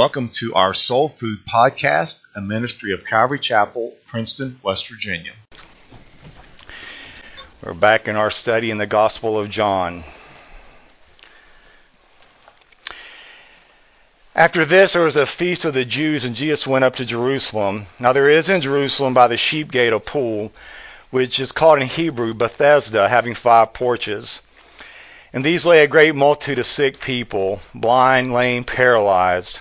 Welcome to our Soul Food Podcast, a ministry of Calvary Chapel, Princeton, West Virginia. We're back in our study in the Gospel of John. After this, there was a feast of the Jews, and Jesus went up to Jerusalem. Now, there is in Jerusalem by the sheep gate a pool, which is called in Hebrew Bethesda, having five porches. In these lay a great multitude of sick people, blind, lame, paralyzed,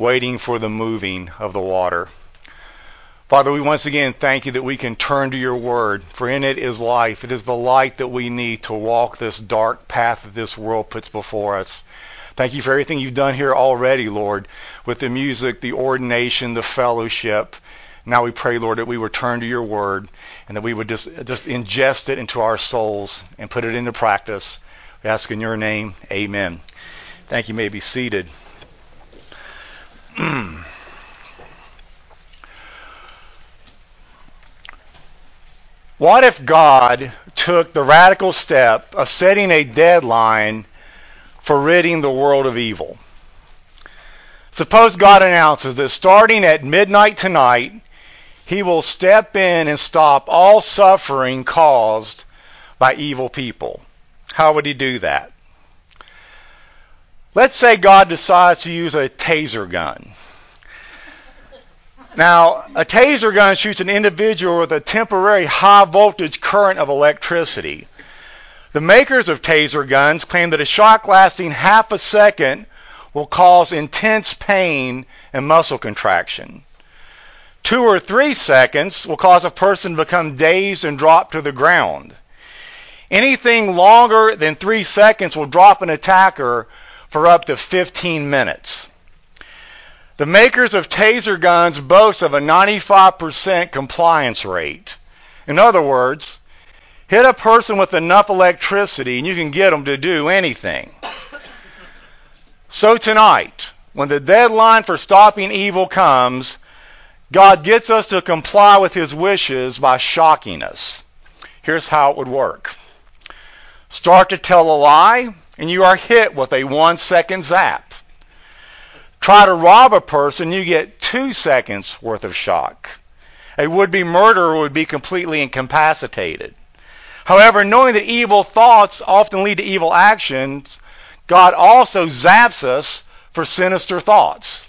waiting for the moving of the water. Father, we once again thank you that we can turn to your word, for in it is life. It is the light that we need to walk this dark path that this world puts before us. Thank you for everything you've done here already, Lord, with the music, the ordination, the fellowship. Now we pray, Lord, that we would turn to your word and that we would just, just ingest it into our souls and put it into practice. We ask in your name, amen. Thank you. you may be seated. What if God took the radical step of setting a deadline for ridding the world of evil? Suppose God announces that starting at midnight tonight, he will step in and stop all suffering caused by evil people. How would he do that? Let's say God decides to use a taser gun. Now, a taser gun shoots an individual with a temporary high voltage current of electricity. The makers of taser guns claim that a shock lasting half a second will cause intense pain and muscle contraction. Two or three seconds will cause a person to become dazed and drop to the ground. Anything longer than three seconds will drop an attacker for up to 15 minutes. The makers of taser guns boast of a 95% compliance rate. In other words, hit a person with enough electricity and you can get them to do anything. So tonight, when the deadline for stopping evil comes, God gets us to comply with his wishes by shocking us. Here's how it would work. Start to tell a lie, and you are hit with a one second zap. Try to rob a person, you get two seconds worth of shock. A would be murderer would be completely incapacitated. However, knowing that evil thoughts often lead to evil actions, God also zaps us for sinister thoughts.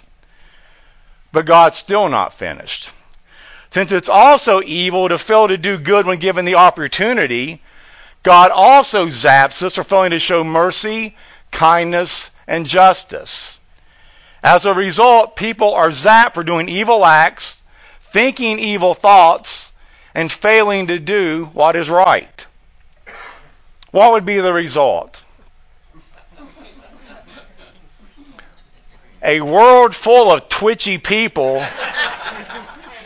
But God's still not finished. Since it's also evil to fail to do good when given the opportunity, God also zaps us for failing to show mercy, kindness, and justice. As a result, people are zapped for doing evil acts, thinking evil thoughts, and failing to do what is right. What would be the result? A world full of twitchy people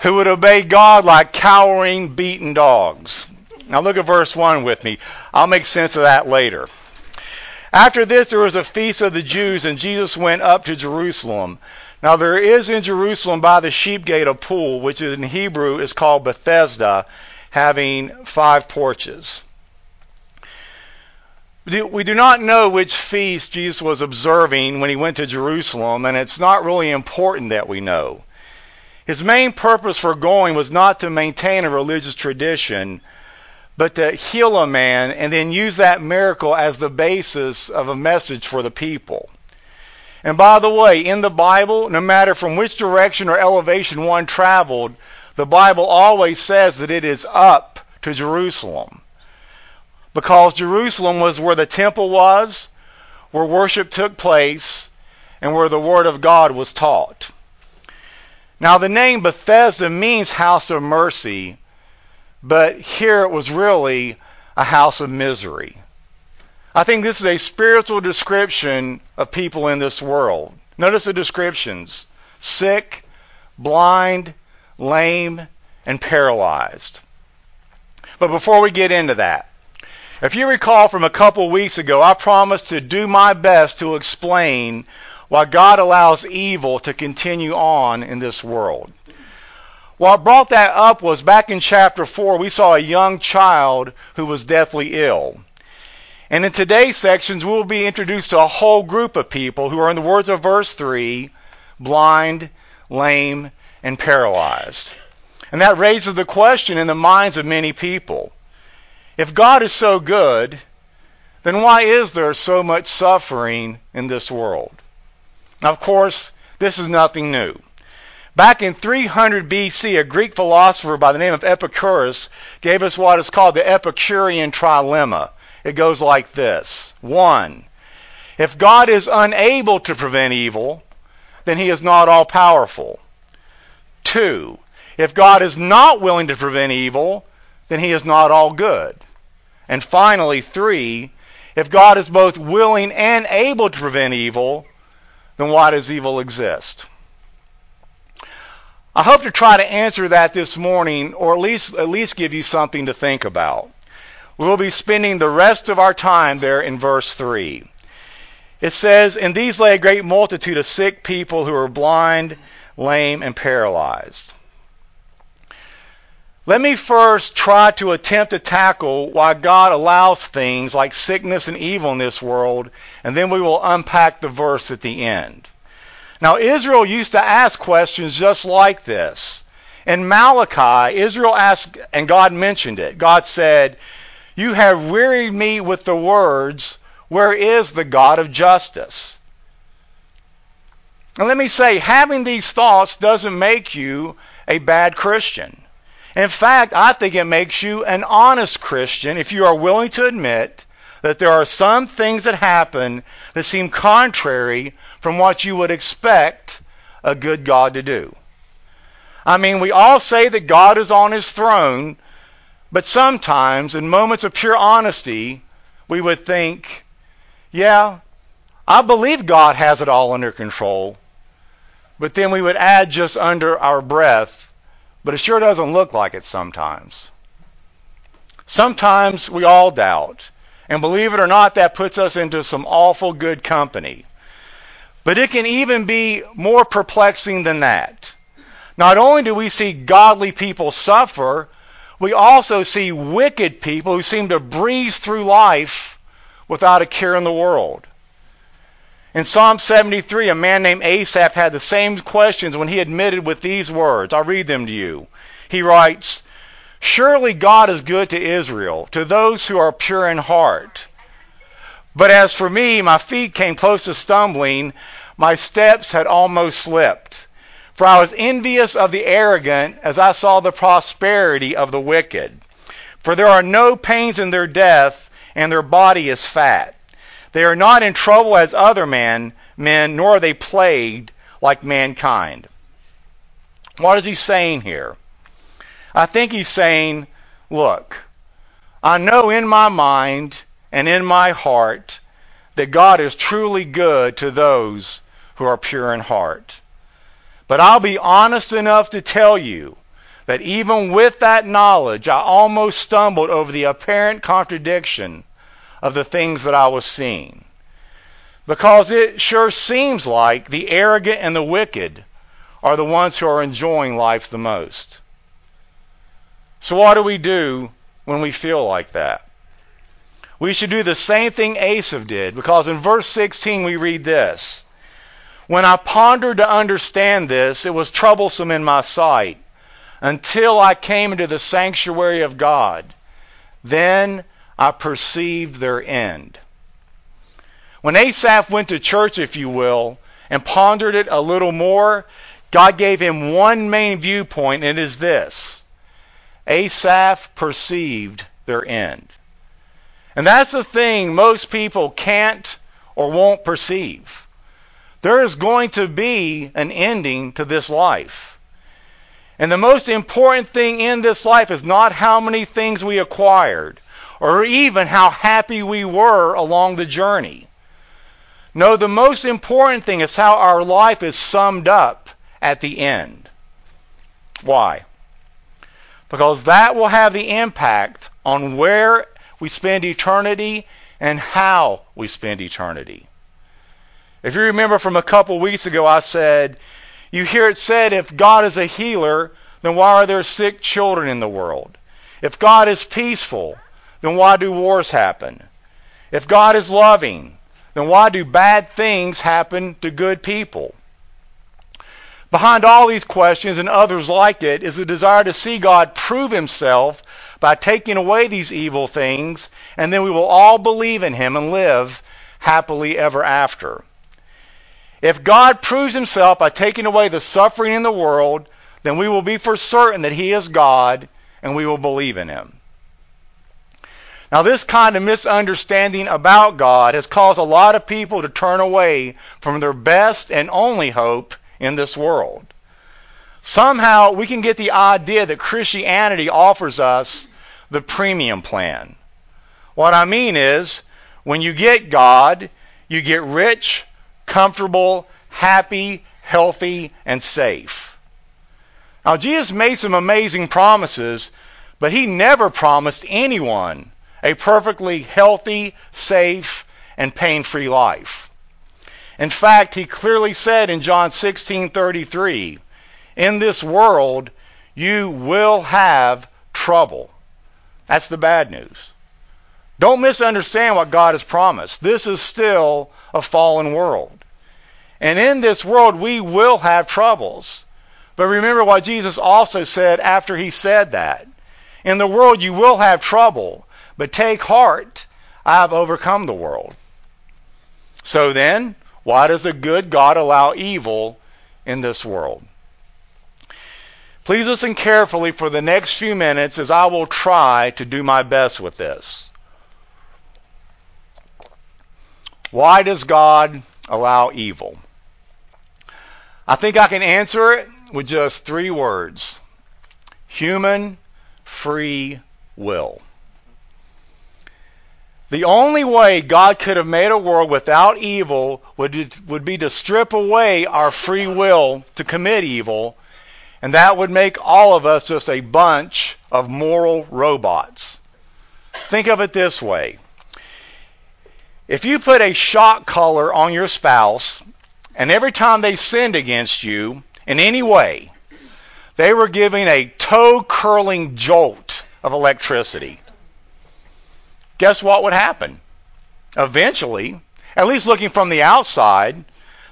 who would obey God like cowering, beaten dogs. Now look at verse 1 with me. I'll make sense of that later. After this, there was a feast of the Jews, and Jesus went up to Jerusalem. Now, there is in Jerusalem by the sheep gate a pool, which in Hebrew is called Bethesda, having five porches. We do not know which feast Jesus was observing when he went to Jerusalem, and it's not really important that we know. His main purpose for going was not to maintain a religious tradition, but to heal a man and then use that miracle as the basis of a message for the people. And by the way, in the Bible, no matter from which direction or elevation one traveled, the Bible always says that it is up to Jerusalem. Because Jerusalem was where the temple was, where worship took place, and where the Word of God was taught. Now, the name Bethesda means house of mercy, but here it was really a house of misery. I think this is a spiritual description of people in this world. Notice the descriptions sick, blind, lame, and paralyzed. But before we get into that, if you recall from a couple weeks ago, I promised to do my best to explain why God allows evil to continue on in this world. What brought that up was back in chapter 4, we saw a young child who was deathly ill. And in today's sections, we'll be introduced to a whole group of people who are, in the words of verse 3, blind, lame, and paralyzed. And that raises the question in the minds of many people if God is so good, then why is there so much suffering in this world? Now, of course, this is nothing new. Back in 300 BC, a Greek philosopher by the name of Epicurus gave us what is called the Epicurean trilemma. It goes like this. One, if God is unable to prevent evil, then he is not all powerful. Two, if God is not willing to prevent evil, then he is not all good. And finally, three, if God is both willing and able to prevent evil, then why does evil exist? I hope to try to answer that this morning, or at least at least give you something to think about. We'll be spending the rest of our time there in verse 3. It says, In these lay a great multitude of sick people who are blind, lame, and paralyzed. Let me first try to attempt to tackle why God allows things like sickness and evil in this world, and then we will unpack the verse at the end. Now, Israel used to ask questions just like this. In Malachi, Israel asked, and God mentioned it. God said, You have wearied me with the words, Where is the God of justice? And let me say, having these thoughts doesn't make you a bad Christian. In fact, I think it makes you an honest Christian if you are willing to admit that there are some things that happen that seem contrary from what you would expect a good God to do. I mean, we all say that God is on his throne, but sometimes, in moments of pure honesty, we would think, yeah, I believe God has it all under control. But then we would add just under our breath, but it sure doesn't look like it sometimes. Sometimes we all doubt. And believe it or not, that puts us into some awful good company. But it can even be more perplexing than that. Not only do we see godly people suffer, we also see wicked people who seem to breeze through life without a care in the world. In Psalm 73, a man named Asaph had the same questions when he admitted with these words. I'll read them to you. He writes, Surely God is good to Israel, to those who are pure in heart. But as for me, my feet came close to stumbling, my steps had almost slipped. For I was envious of the arrogant as I saw the prosperity of the wicked. For there are no pains in their death, and their body is fat. They are not in trouble as other men, men, nor are they plagued like mankind. What is he saying here? I think he's saying, look, I know in my mind and in my heart that God is truly good to those who are pure in heart. But I'll be honest enough to tell you that even with that knowledge, I almost stumbled over the apparent contradiction of the things that I was seeing. Because it sure seems like the arrogant and the wicked are the ones who are enjoying life the most. So, what do we do when we feel like that? We should do the same thing Asaph did, because in verse 16 we read this When I pondered to understand this, it was troublesome in my sight until I came into the sanctuary of God. Then I perceived their end. When Asaph went to church, if you will, and pondered it a little more, God gave him one main viewpoint, and it is this Asaph perceived their end. And that's the thing most people can't or won't perceive. There is going to be an ending to this life. And the most important thing in this life is not how many things we acquired or even how happy we were along the journey. No, the most important thing is how our life is summed up at the end. Why? Because that will have the impact on where we spend eternity and how we spend eternity. If you remember from a couple weeks ago, I said, you hear it said, if God is a healer, then why are there sick children in the world? If God is peaceful, then why do wars happen? If God is loving, then why do bad things happen to good people? Behind all these questions and others like it is a desire to see God prove himself by taking away these evil things, and then we will all believe in him and live happily ever after. If God proves himself by taking away the suffering in the world, then we will be for certain that he is God and we will believe in him. Now, this kind of misunderstanding about God has caused a lot of people to turn away from their best and only hope in this world. Somehow, we can get the idea that Christianity offers us the premium plan. What I mean is, when you get God, you get rich, comfortable, happy, healthy, and safe. Now, Jesus made some amazing promises, but he never promised anyone a perfectly healthy, safe, and pain-free life. In fact, he clearly said in John 16:33, "In this world you will have trouble." That's the bad news. Don't misunderstand what God has promised. This is still a fallen world. And in this world we will have troubles. But remember what Jesus also said after he said that. In the world you will have trouble, but take heart, I have overcome the world. So then, why does a good God allow evil in this world? Please listen carefully for the next few minutes as I will try to do my best with this. Why does God allow evil? I think I can answer it with just three words human free will. The only way God could have made a world without evil would, would be to strip away our free will to commit evil, and that would make all of us just a bunch of moral robots. Think of it this way. If you put a shock collar on your spouse, and every time they sinned against you in any way, they were giving a toe curling jolt of electricity guess what would happen? Eventually, at least looking from the outside,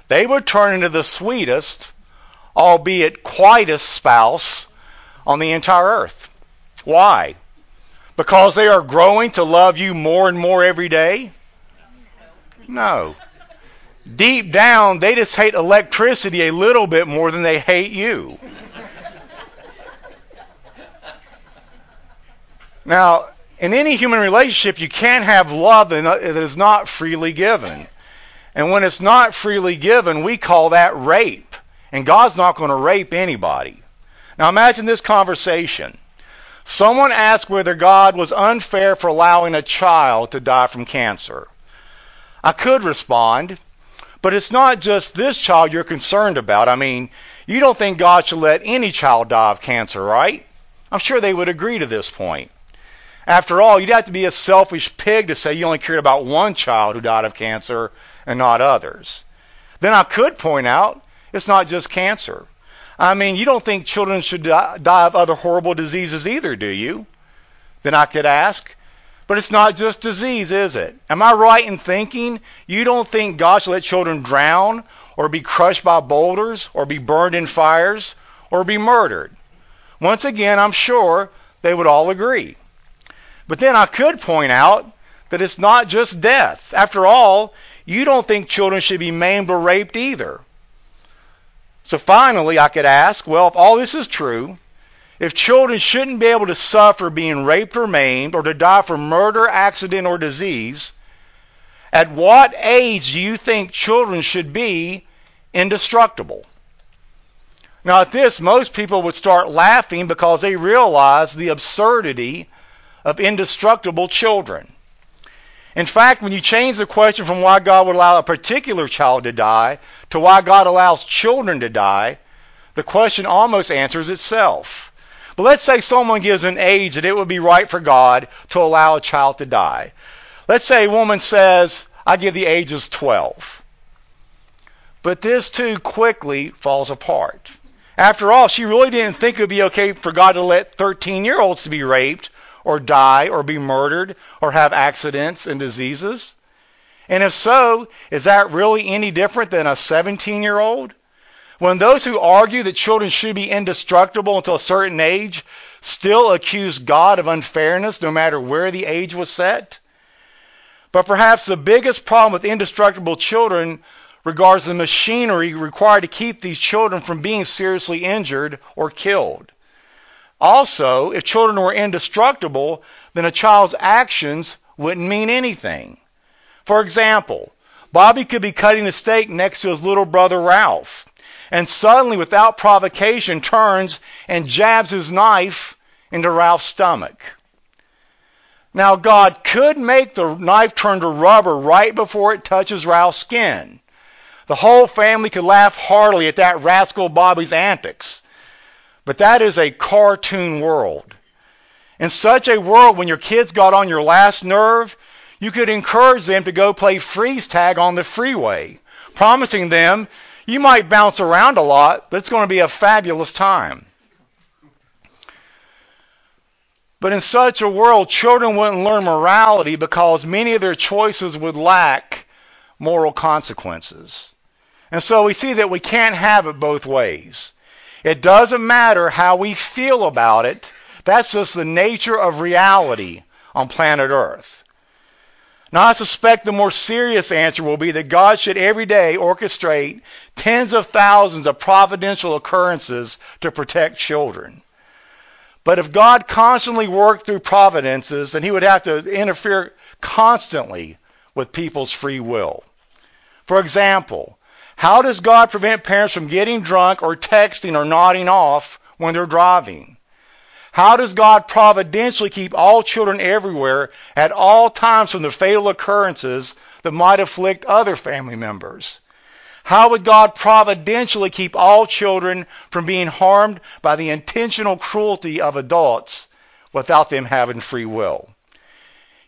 they would turn into the sweetest, albeit quietest spouse on the entire earth. Why? Because they are growing to love you more and more every day? No. Deep down, they just hate electricity a little bit more than they hate you. Now, in any human relationship, you can't have love that is not freely given. And when it's not freely given, we call that rape. And God's not going to rape anybody. Now imagine this conversation. Someone asked whether God was unfair for allowing a child to die from cancer. I could respond, but it's not just this child you're concerned about. I mean, you don't think God should let any child die of cancer, right? I'm sure they would agree to this point. After all, you'd have to be a selfish pig to say you only cared about one child who died of cancer and not others. Then I could point out it's not just cancer. I mean, you don't think children should die of other horrible diseases either, do you? Then I could ask, but it's not just disease, is it? Am I right in thinking you don't think God should let children drown or be crushed by boulders or be burned in fires or be murdered? Once again, I'm sure they would all agree. But then I could point out that it's not just death. After all, you don't think children should be maimed or raped either. So finally, I could ask well, if all this is true, if children shouldn't be able to suffer being raped or maimed or to die from murder, accident, or disease, at what age do you think children should be indestructible? Now, at this, most people would start laughing because they realize the absurdity of indestructible children. In fact, when you change the question from why God would allow a particular child to die to why God allows children to die, the question almost answers itself. But let's say someone gives an age that it would be right for God to allow a child to die. Let's say a woman says, I give the age as 12. But this too quickly falls apart. After all, she really didn't think it would be okay for God to let 13 year olds to be raped or die or be murdered or have accidents and diseases? And if so, is that really any different than a 17 year old? When those who argue that children should be indestructible until a certain age still accuse God of unfairness no matter where the age was set? But perhaps the biggest problem with indestructible children regards the machinery required to keep these children from being seriously injured or killed. Also, if children were indestructible, then a child's actions wouldn't mean anything. For example, Bobby could be cutting a steak next to his little brother Ralph, and suddenly, without provocation, turns and jabs his knife into Ralph's stomach. Now, God could make the knife turn to rubber right before it touches Ralph's skin. The whole family could laugh heartily at that rascal Bobby's antics. But that is a cartoon world. In such a world, when your kids got on your last nerve, you could encourage them to go play freeze tag on the freeway, promising them you might bounce around a lot, but it's going to be a fabulous time. But in such a world, children wouldn't learn morality because many of their choices would lack moral consequences. And so we see that we can't have it both ways. It doesn't matter how we feel about it. That's just the nature of reality on planet Earth. Now, I suspect the more serious answer will be that God should every day orchestrate tens of thousands of providential occurrences to protect children. But if God constantly worked through providences, then he would have to interfere constantly with people's free will. For example, how does God prevent parents from getting drunk or texting or nodding off when they're driving? How does God providentially keep all children everywhere at all times from the fatal occurrences that might afflict other family members? How would God providentially keep all children from being harmed by the intentional cruelty of adults without them having free will?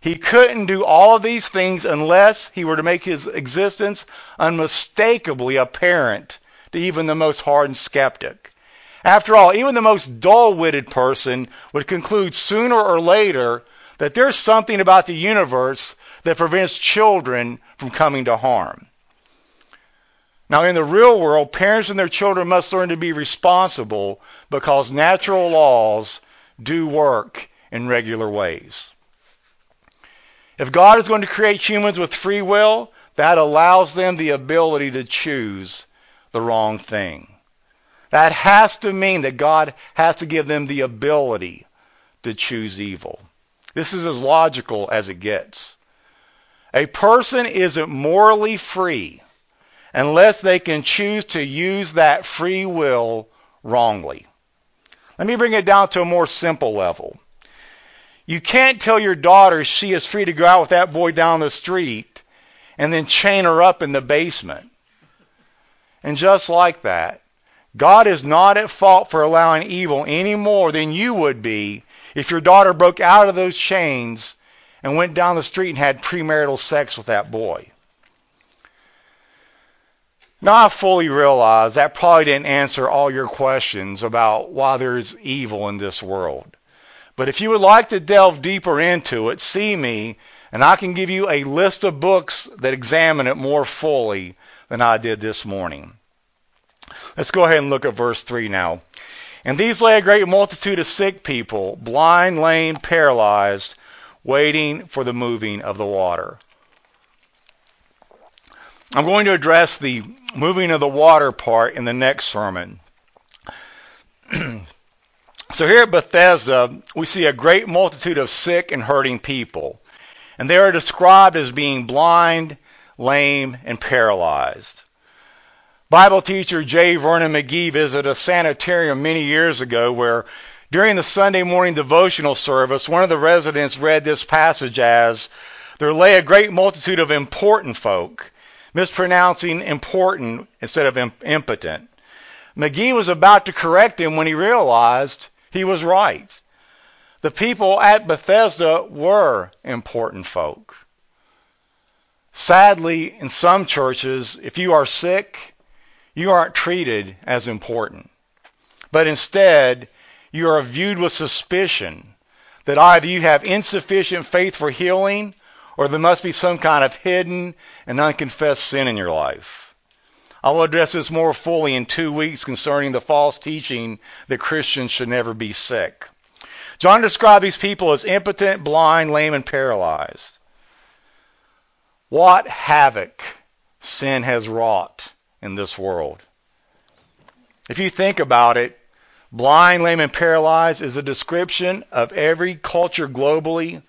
He couldn't do all of these things unless he were to make his existence unmistakably apparent to even the most hardened skeptic. After all, even the most dull witted person would conclude sooner or later that there's something about the universe that prevents children from coming to harm. Now, in the real world, parents and their children must learn to be responsible because natural laws do work in regular ways. If God is going to create humans with free will, that allows them the ability to choose the wrong thing. That has to mean that God has to give them the ability to choose evil. This is as logical as it gets. A person isn't morally free unless they can choose to use that free will wrongly. Let me bring it down to a more simple level. You can't tell your daughter she is free to go out with that boy down the street and then chain her up in the basement. And just like that, God is not at fault for allowing evil any more than you would be if your daughter broke out of those chains and went down the street and had premarital sex with that boy. Now I fully realize that probably didn't answer all your questions about why there's evil in this world. But if you would like to delve deeper into it, see me, and I can give you a list of books that examine it more fully than I did this morning. Let's go ahead and look at verse 3 now. And these lay a great multitude of sick people, blind, lame, paralyzed, waiting for the moving of the water. I'm going to address the moving of the water part in the next sermon. So here at Bethesda, we see a great multitude of sick and hurting people. And they are described as being blind, lame, and paralyzed. Bible teacher J. Vernon McGee visited a sanitarium many years ago where During the Sunday morning devotional service, one of the residents read this passage as, There lay a great multitude of important folk, mispronouncing important instead of impotent. McGee was about to correct him when he realized he was right. The people at Bethesda were important folk. Sadly, in some churches, if you are sick, you aren't treated as important. But instead, you are viewed with suspicion that either you have insufficient faith for healing or there must be some kind of hidden and unconfessed sin in your life. I will address this more fully in two weeks concerning the false teaching that Christians should never be sick. John described these people as impotent, blind, lame, and paralyzed. What havoc sin has wrought in this world. If you think about it, blind, lame, and paralyzed is a description of every culture globally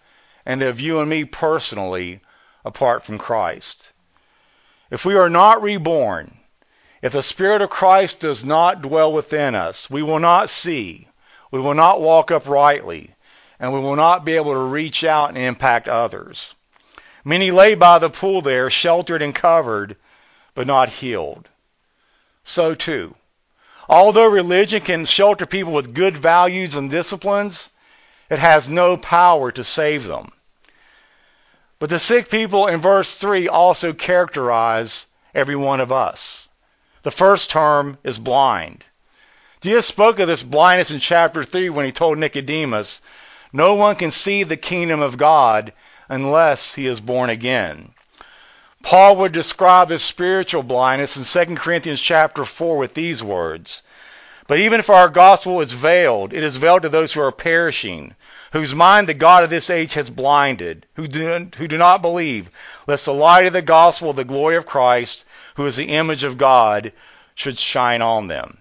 and of you and me personally apart from Christ. If we are not reborn, if the Spirit of Christ does not dwell within us, we will not see, we will not walk uprightly, and we will not be able to reach out and impact others. Many lay by the pool there, sheltered and covered, but not healed. So too, although religion can shelter people with good values and disciplines, it has no power to save them. But the sick people in verse 3 also characterize every one of us. The first term is blind. Jesus spoke of this blindness in chapter 3 when he told Nicodemus, No one can see the kingdom of God unless he is born again. Paul would describe his spiritual blindness in 2 Corinthians chapter 4 with these words. But even if our gospel is veiled, it is veiled to those who are perishing, whose mind the God of this age has blinded, who do, who do not believe, lest the light of the gospel the glory of Christ, who is the image of God, should shine on them.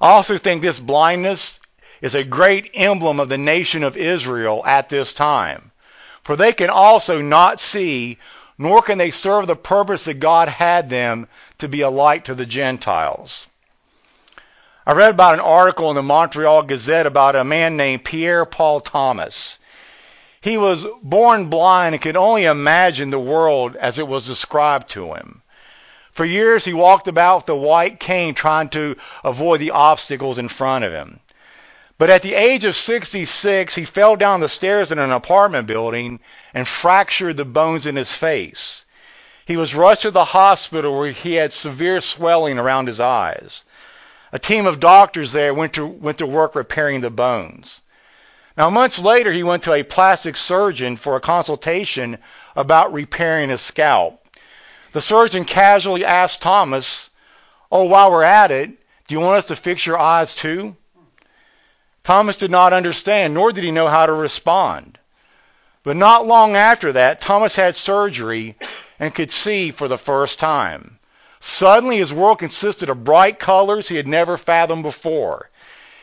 I also think this blindness is a great emblem of the nation of Israel at this time. For they can also not see, nor can they serve the purpose that God had them to be a light to the Gentiles. I read about an article in the Montreal Gazette about a man named Pierre Paul Thomas. He was born blind and could only imagine the world as it was described to him. For years he walked about with a white cane trying to avoid the obstacles in front of him. But at the age of 66, he fell down the stairs in an apartment building and fractured the bones in his face. He was rushed to the hospital where he had severe swelling around his eyes. A team of doctors there went to, went to work repairing the bones. Now, months later, he went to a plastic surgeon for a consultation about repairing his scalp. The surgeon casually asked Thomas, Oh, while we're at it, do you want us to fix your eyes too? Thomas did not understand, nor did he know how to respond. But not long after that, Thomas had surgery and could see for the first time. Suddenly, his world consisted of bright colors he had never fathomed before.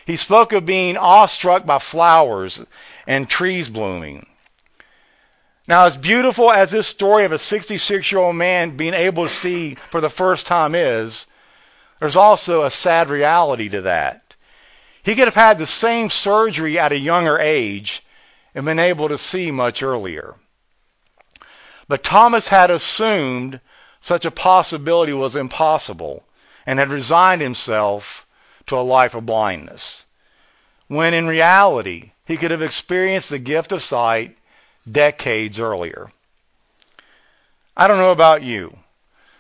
He spoke of being awestruck by flowers and trees blooming. Now, as beautiful as this story of a 66 year old man being able to see for the first time is, there's also a sad reality to that. He could have had the same surgery at a younger age and been able to see much earlier. But Thomas had assumed such a possibility was impossible and had resigned himself to a life of blindness. When in reality, he could have experienced the gift of sight decades earlier. I don't know about you,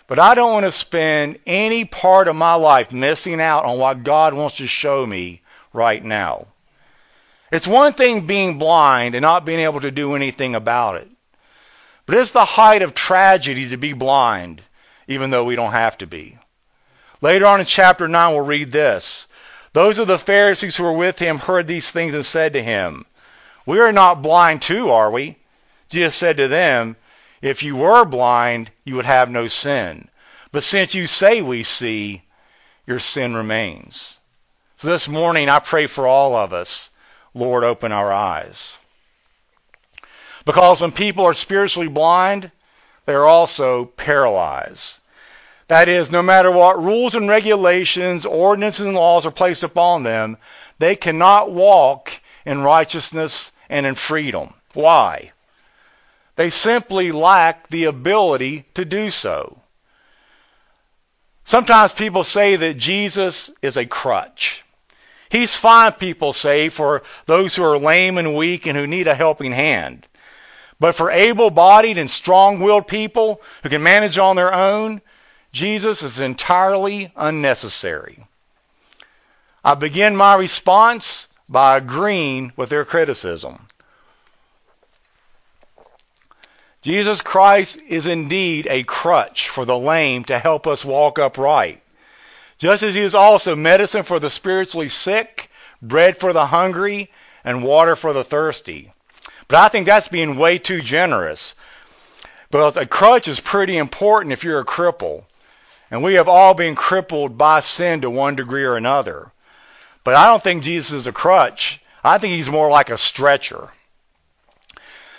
but I don't want to spend any part of my life missing out on what God wants to show me right now. It's one thing being blind and not being able to do anything about it. But it's the height of tragedy to be blind, even though we don't have to be. Later on in chapter 9, we'll read this. Those of the Pharisees who were with him heard these things and said to him, We are not blind too, are we? Jesus said to them, If you were blind, you would have no sin. But since you say we see, your sin remains. So this morning, I pray for all of us. Lord, open our eyes. Because when people are spiritually blind, they are also paralyzed. That is, no matter what rules and regulations, ordinances, and laws are placed upon them, they cannot walk in righteousness and in freedom. Why? They simply lack the ability to do so. Sometimes people say that Jesus is a crutch. He's fine, people say, for those who are lame and weak and who need a helping hand. But for able bodied and strong willed people who can manage on their own, Jesus is entirely unnecessary. I begin my response by agreeing with their criticism. Jesus Christ is indeed a crutch for the lame to help us walk upright. Just as he is also medicine for the spiritually sick, bread for the hungry, and water for the thirsty. But I think that's being way too generous. But a crutch is pretty important if you're a cripple. And we have all been crippled by sin to one degree or another. But I don't think Jesus is a crutch. I think he's more like a stretcher.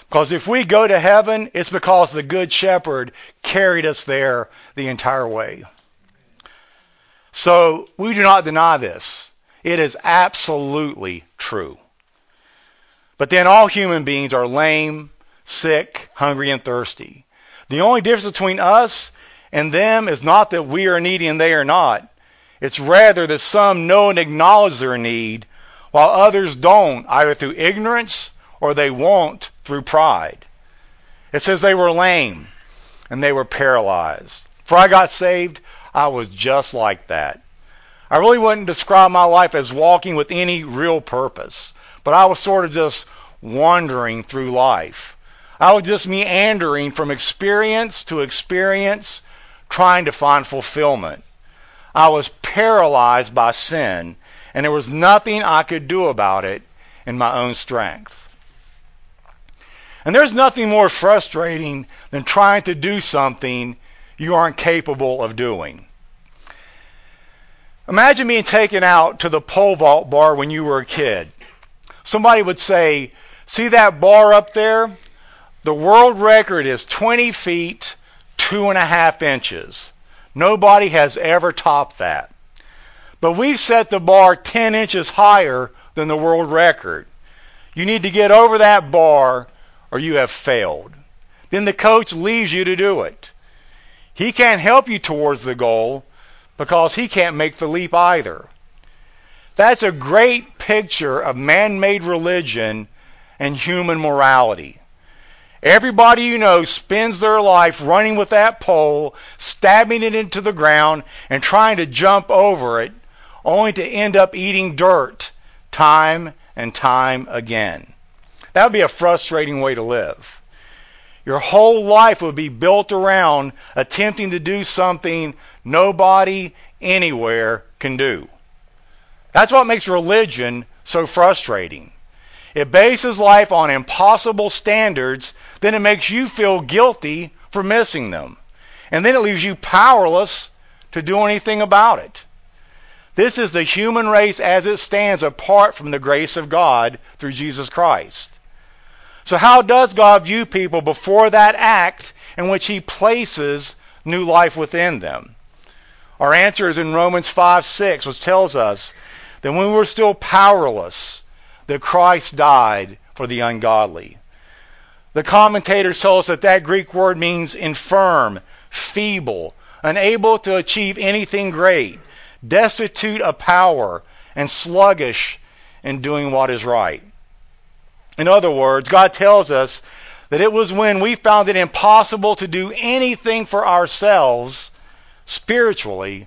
Because if we go to heaven, it's because the Good Shepherd carried us there the entire way. So we do not deny this. It is absolutely true. But then all human beings are lame, sick, hungry, and thirsty. The only difference between us and them is not that we are needy and they are not. It's rather that some know and acknowledge their need, while others don't, either through ignorance or they won't through pride. It says they were lame and they were paralyzed. Before I got saved, I was just like that. I really wouldn't describe my life as walking with any real purpose, but I was sort of just wandering through life. I was just meandering from experience to experience, trying to find fulfillment. I was paralyzed by sin, and there was nothing I could do about it in my own strength. And there's nothing more frustrating than trying to do something you aren't capable of doing. Imagine being taken out to the pole vault bar when you were a kid. Somebody would say, See that bar up there? The world record is 20 feet, two and a half inches. Nobody has ever topped that. But we've set the bar 10 inches higher than the world record. You need to get over that bar or you have failed. Then the coach leaves you to do it. He can't help you towards the goal because he can't make the leap either. That's a great picture of man made religion and human morality. Everybody you know spends their life running with that pole, stabbing it into the ground, and trying to jump over it, only to end up eating dirt time and time again. That would be a frustrating way to live. Your whole life would be built around attempting to do something nobody anywhere can do. That's what makes religion so frustrating. It bases life on impossible standards, then it makes you feel guilty for missing them. And then it leaves you powerless to do anything about it. This is the human race as it stands apart from the grace of God through Jesus Christ. So, how does God view people before that act in which He places new life within them? Our answer is in Romans 5 6, which tells us that when we were still powerless, that Christ died for the ungodly. The commentators tell us that that Greek word means infirm, feeble, unable to achieve anything great, destitute of power, and sluggish in doing what is right. In other words, God tells us that it was when we found it impossible to do anything for ourselves spiritually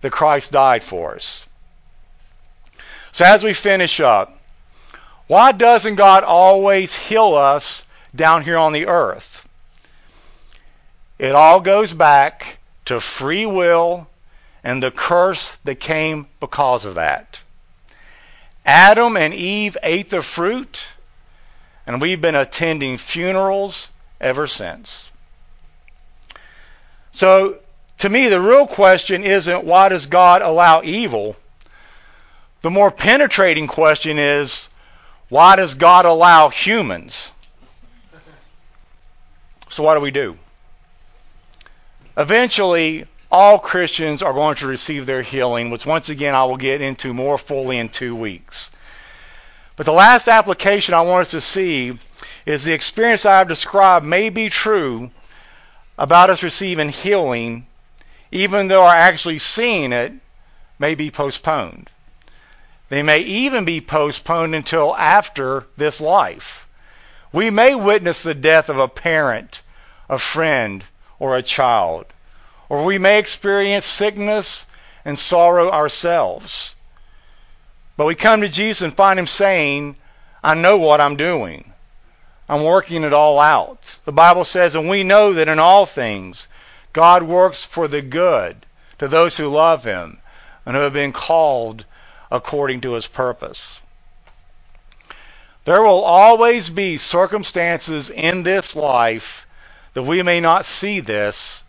that Christ died for us. So as we finish up, why doesn't God always heal us down here on the earth? It all goes back to free will and the curse that came because of that. Adam and Eve ate the fruit and we've been attending funerals ever since. So, to me, the real question isn't why does God allow evil? The more penetrating question is why does God allow humans? So, what do we do? Eventually, all Christians are going to receive their healing, which once again I will get into more fully in two weeks. But the last application I want us to see is the experience I have described may be true about us receiving healing, even though our actually seeing it may be postponed. They may even be postponed until after this life. We may witness the death of a parent, a friend, or a child. Or we may experience sickness and sorrow ourselves. But we come to Jesus and find him saying, I know what I'm doing. I'm working it all out. The Bible says, and we know that in all things God works for the good to those who love him and who have been called according to his purpose. There will always be circumstances in this life that we may not see this,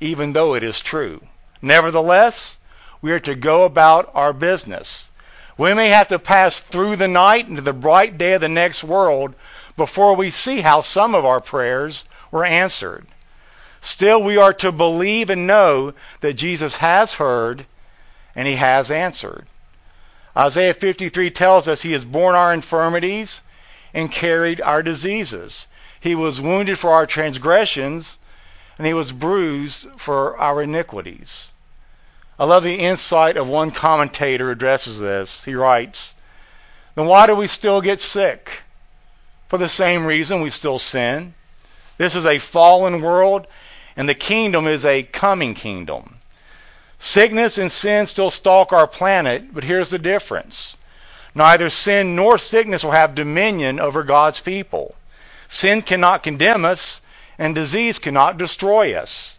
even though it is true. Nevertheless, we are to go about our business. We may have to pass through the night into the bright day of the next world before we see how some of our prayers were answered. Still, we are to believe and know that Jesus has heard and he has answered. Isaiah 53 tells us he has borne our infirmities and carried our diseases. He was wounded for our transgressions, and he was bruised for our iniquities. I love the insight of one commentator addresses this. He writes, Then why do we still get sick? For the same reason we still sin. This is a fallen world, and the kingdom is a coming kingdom. Sickness and sin still stalk our planet, but here's the difference. Neither sin nor sickness will have dominion over God's people. Sin cannot condemn us, and disease cannot destroy us.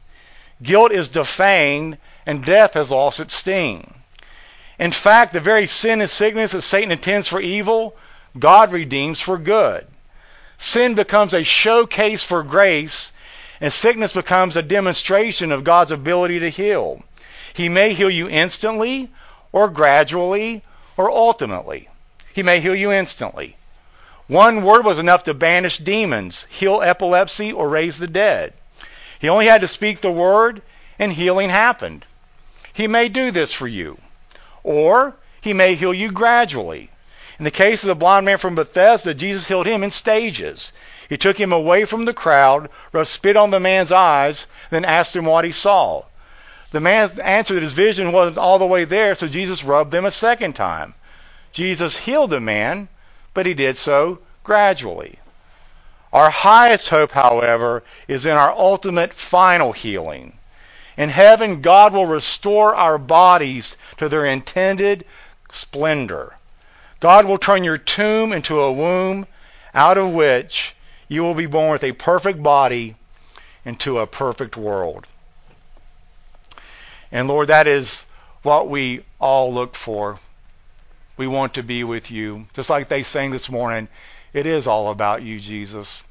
Guilt is defanged, and death has lost its sting. In fact, the very sin and sickness that Satan intends for evil, God redeems for good. Sin becomes a showcase for grace, and sickness becomes a demonstration of God's ability to heal. He may heal you instantly, or gradually, or ultimately. He may heal you instantly. One word was enough to banish demons, heal epilepsy, or raise the dead. He only had to speak the word, and healing happened. He may do this for you. Or he may heal you gradually. In the case of the blind man from Bethesda, Jesus healed him in stages. He took him away from the crowd, rubbed spit on the man's eyes, then asked him what he saw. The man answered that his vision wasn't all the way there, so Jesus rubbed them a second time. Jesus healed the man, but he did so gradually. Our highest hope, however, is in our ultimate final healing. In heaven, God will restore our bodies to their intended splendor. God will turn your tomb into a womb out of which you will be born with a perfect body into a perfect world. And Lord, that is what we all look for. We want to be with you. Just like they sang this morning, it is all about you, Jesus.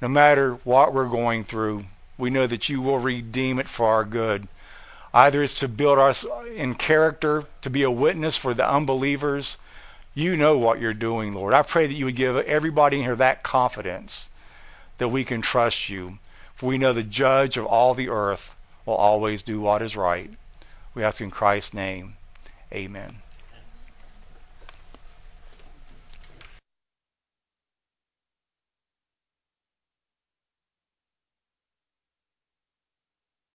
No matter what we're going through, we know that you will redeem it for our good. Either it's to build us in character, to be a witness for the unbelievers. You know what you're doing, Lord. I pray that you would give everybody in here that confidence that we can trust you. For we know the judge of all the earth will always do what is right. We ask in Christ's name. Amen.